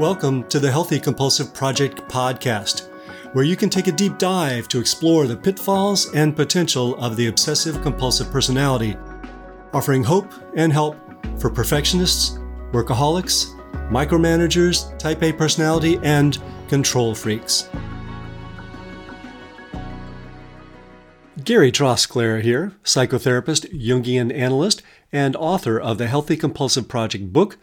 Welcome to the Healthy Compulsive Project podcast, where you can take a deep dive to explore the pitfalls and potential of the obsessive compulsive personality, offering hope and help for perfectionists, workaholics, micromanagers, type A personality, and control freaks. Gary Trosclair here, psychotherapist, Jungian analyst, and author of the Healthy Compulsive Project book,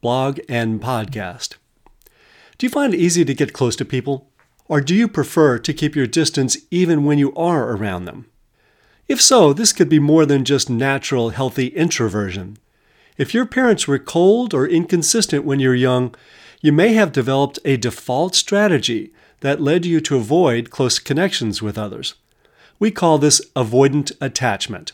blog, and podcast. Do you find it easy to get close to people? Or do you prefer to keep your distance even when you are around them? If so, this could be more than just natural, healthy introversion. If your parents were cold or inconsistent when you were young, you may have developed a default strategy that led you to avoid close connections with others. We call this avoidant attachment.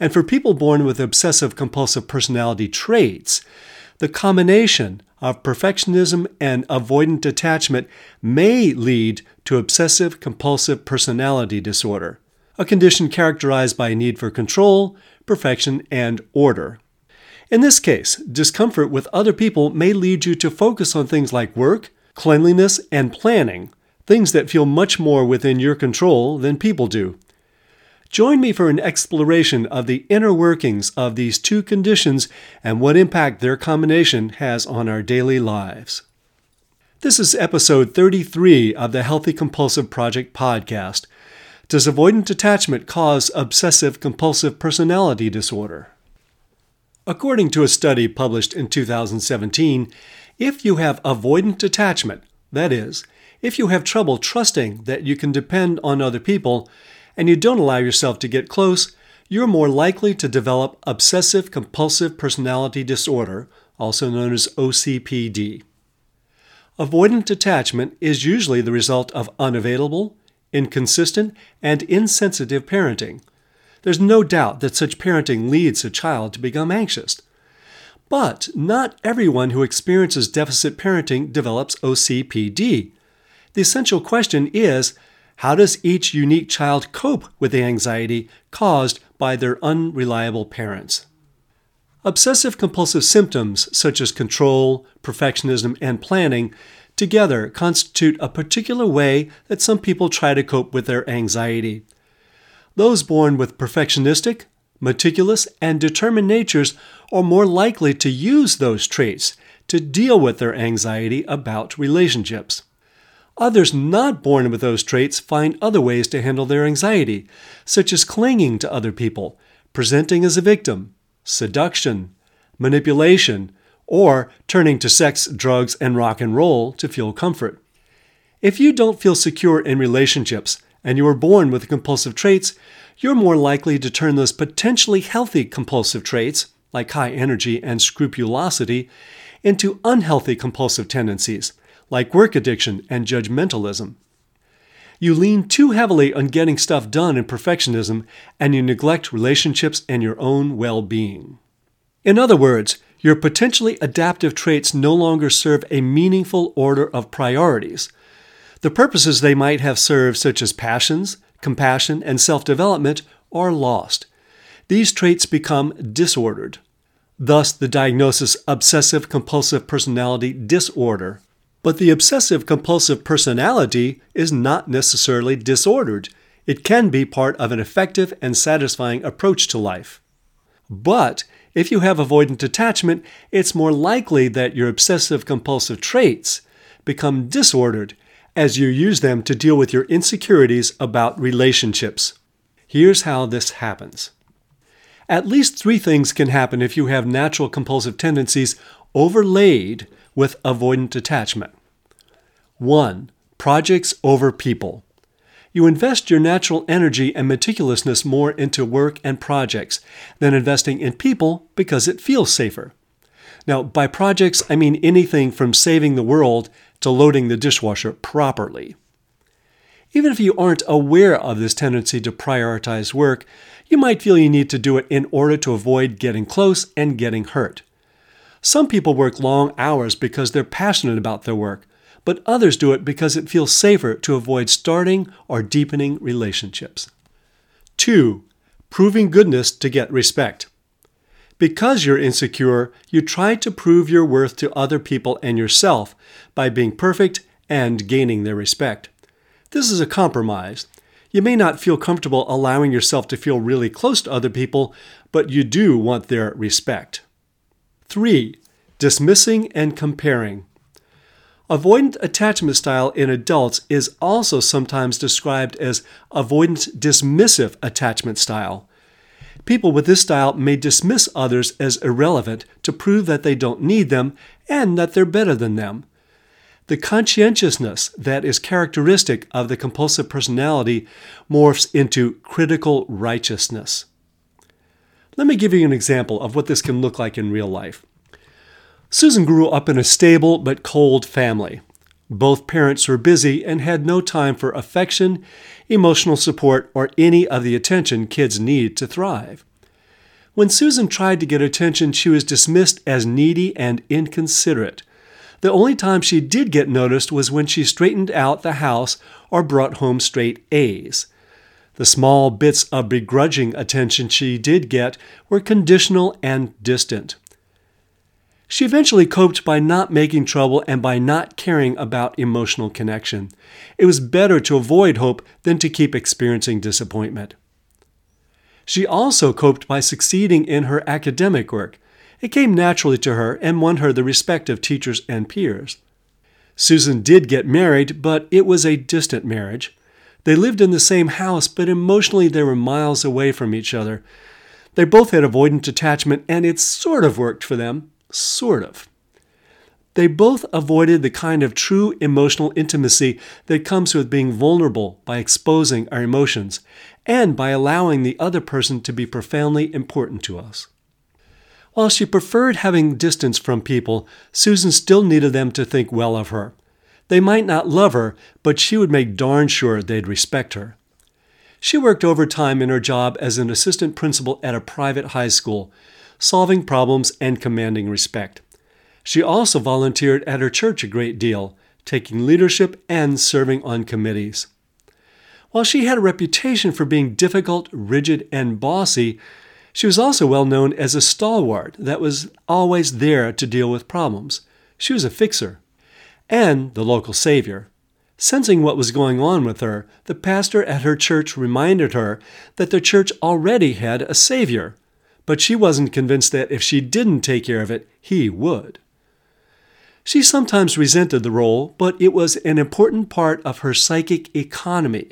And for people born with obsessive compulsive personality traits, the combination of perfectionism and avoidant attachment may lead to obsessive compulsive personality disorder, a condition characterized by a need for control, perfection, and order. In this case, discomfort with other people may lead you to focus on things like work, cleanliness, and planning, things that feel much more within your control than people do. Join me for an exploration of the inner workings of these two conditions and what impact their combination has on our daily lives. This is episode 33 of the Healthy Compulsive Project podcast. Does avoidant attachment cause obsessive compulsive personality disorder? According to a study published in 2017, if you have avoidant attachment, that is, if you have trouble trusting that you can depend on other people, and you don't allow yourself to get close, you're more likely to develop obsessive compulsive personality disorder, also known as OCPD. Avoidant attachment is usually the result of unavailable, inconsistent, and insensitive parenting. There's no doubt that such parenting leads a child to become anxious. But not everyone who experiences deficit parenting develops OCPD. The essential question is how does each unique child cope with the anxiety caused by their unreliable parents? Obsessive compulsive symptoms such as control, perfectionism, and planning together constitute a particular way that some people try to cope with their anxiety. Those born with perfectionistic, meticulous, and determined natures are more likely to use those traits to deal with their anxiety about relationships. Others not born with those traits find other ways to handle their anxiety, such as clinging to other people, presenting as a victim, seduction, manipulation, or turning to sex, drugs, and rock and roll to feel comfort. If you don't feel secure in relationships and you were born with compulsive traits, you're more likely to turn those potentially healthy compulsive traits, like high energy and scrupulosity, into unhealthy compulsive tendencies like work addiction and judgmentalism. You lean too heavily on getting stuff done and perfectionism, and you neglect relationships and your own well being. In other words, your potentially adaptive traits no longer serve a meaningful order of priorities. The purposes they might have served, such as passions, compassion, and self development, are lost. These traits become disordered. Thus, the diagnosis obsessive compulsive personality disorder but the obsessive compulsive personality is not necessarily disordered. It can be part of an effective and satisfying approach to life. But if you have avoidant attachment, it's more likely that your obsessive compulsive traits become disordered as you use them to deal with your insecurities about relationships. Here's how this happens. At least three things can happen if you have natural compulsive tendencies overlaid with avoidant attachment. 1. Projects over people. You invest your natural energy and meticulousness more into work and projects than investing in people because it feels safer. Now, by projects, I mean anything from saving the world to loading the dishwasher properly. Even if you aren't aware of this tendency to prioritize work, you might feel you need to do it in order to avoid getting close and getting hurt. Some people work long hours because they're passionate about their work, but others do it because it feels safer to avoid starting or deepening relationships. 2. Proving goodness to get respect. Because you're insecure, you try to prove your worth to other people and yourself by being perfect and gaining their respect. This is a compromise. You may not feel comfortable allowing yourself to feel really close to other people, but you do want their respect. 3. Dismissing and comparing. Avoidant attachment style in adults is also sometimes described as avoidant dismissive attachment style. People with this style may dismiss others as irrelevant to prove that they don't need them and that they're better than them. The conscientiousness that is characteristic of the compulsive personality morphs into critical righteousness. Let me give you an example of what this can look like in real life. Susan grew up in a stable but cold family. Both parents were busy and had no time for affection, emotional support, or any of the attention kids need to thrive. When Susan tried to get attention, she was dismissed as needy and inconsiderate. The only time she did get noticed was when she straightened out the house or brought home straight A's. The small bits of begrudging attention she did get were conditional and distant. She eventually coped by not making trouble and by not caring about emotional connection. It was better to avoid hope than to keep experiencing disappointment. She also coped by succeeding in her academic work. It came naturally to her and won her the respect of teachers and peers. Susan did get married, but it was a distant marriage. They lived in the same house, but emotionally they were miles away from each other. They both had avoidant attachment, and it sort of worked for them. Sort of. They both avoided the kind of true emotional intimacy that comes with being vulnerable by exposing our emotions and by allowing the other person to be profoundly important to us. While she preferred having distance from people, Susan still needed them to think well of her. They might not love her, but she would make darn sure they'd respect her. She worked overtime in her job as an assistant principal at a private high school, solving problems, and commanding respect. She also volunteered at her church a great deal, taking leadership and serving on committees. While she had a reputation for being difficult, rigid, and bossy, she was also well known as a stalwart that was always there to deal with problems. She was a fixer and the local savior. Sensing what was going on with her, the pastor at her church reminded her that the church already had a savior, but she wasn't convinced that if she didn't take care of it, he would. She sometimes resented the role, but it was an important part of her psychic economy.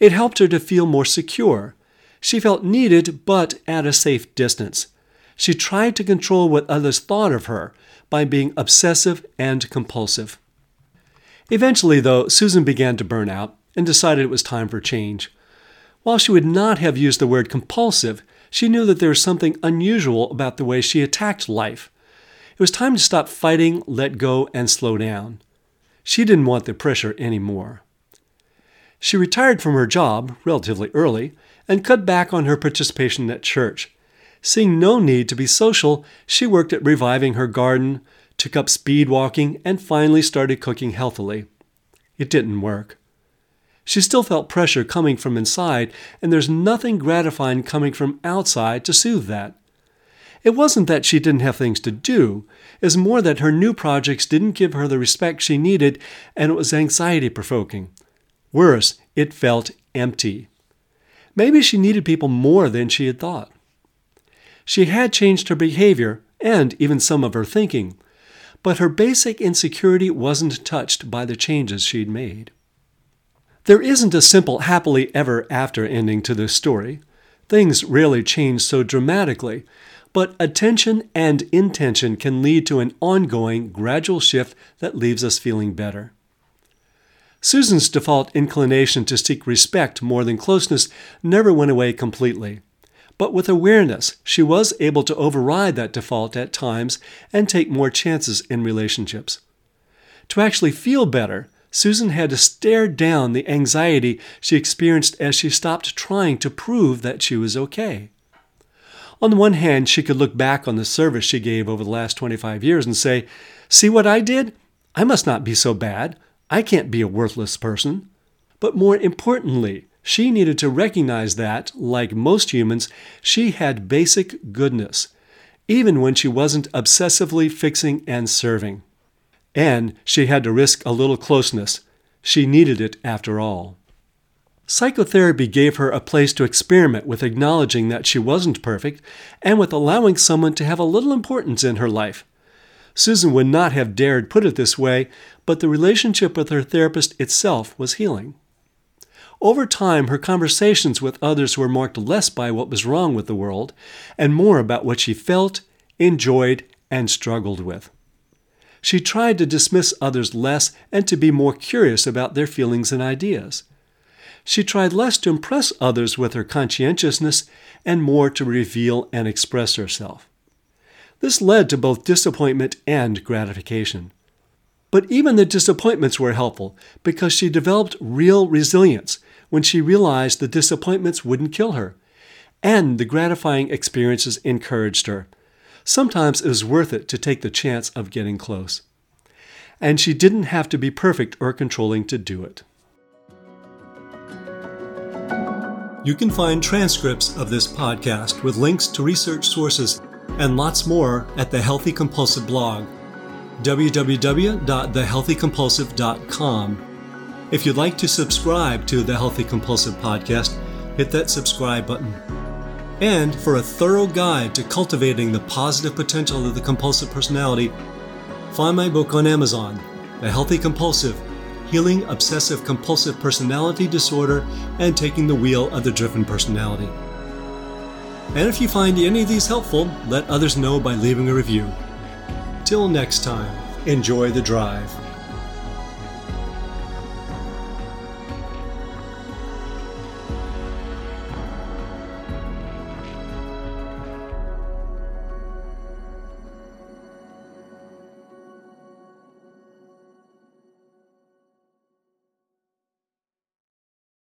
It helped her to feel more secure. She felt needed, but at a safe distance. She tried to control what others thought of her by being obsessive and compulsive. Eventually, though, Susan began to burn out and decided it was time for change. While she would not have used the word compulsive, she knew that there was something unusual about the way she attacked life. It was time to stop fighting, let go, and slow down. She didn't want the pressure anymore. She retired from her job relatively early and cut back on her participation at church. Seeing no need to be social, she worked at reviving her garden, took up speed walking, and finally started cooking healthily. It didn't work. She still felt pressure coming from inside, and there's nothing gratifying coming from outside to soothe that. It wasn't that she didn't have things to do, it's more that her new projects didn't give her the respect she needed, and it was anxiety provoking. Worse, it felt empty. Maybe she needed people more than she had thought. She had changed her behavior and even some of her thinking, but her basic insecurity wasn't touched by the changes she'd made. There isn't a simple happily ever after ending to this story. Things rarely change so dramatically, but attention and intention can lead to an ongoing, gradual shift that leaves us feeling better. Susan's default inclination to seek respect more than closeness never went away completely. But with awareness, she was able to override that default at times and take more chances in relationships. To actually feel better, Susan had to stare down the anxiety she experienced as she stopped trying to prove that she was okay. On the one hand, she could look back on the service she gave over the last 25 years and say, See what I did? I must not be so bad. I can't be a worthless person. But more importantly, she needed to recognize that, like most humans, she had basic goodness. even when she wasn't obsessively fixing and serving. And she had to risk a little closeness. She needed it after all. Psychotherapy gave her a place to experiment with acknowledging that she wasn't perfect and with allowing someone to have a little importance in her life. Susan would not have dared put it this way, but the relationship with her therapist itself was healing. Over time, her conversations with others were marked less by what was wrong with the world and more about what she felt, enjoyed, and struggled with. She tried to dismiss others less and to be more curious about their feelings and ideas. She tried less to impress others with her conscientiousness and more to reveal and express herself. This led to both disappointment and gratification. But even the disappointments were helpful because she developed real resilience when she realized the disappointments wouldn't kill her, and the gratifying experiences encouraged her. Sometimes it was worth it to take the chance of getting close. And she didn't have to be perfect or controlling to do it. You can find transcripts of this podcast with links to research sources and lots more at the Healthy Compulsive blog, www.thehealthycompulsive.com. If you'd like to subscribe to the Healthy Compulsive podcast, hit that subscribe button. And for a thorough guide to cultivating the positive potential of the compulsive personality, find my book on Amazon, The Healthy Compulsive Healing Obsessive Compulsive Personality Disorder and Taking the Wheel of the Driven Personality. And if you find any of these helpful, let others know by leaving a review. Till next time, enjoy the drive.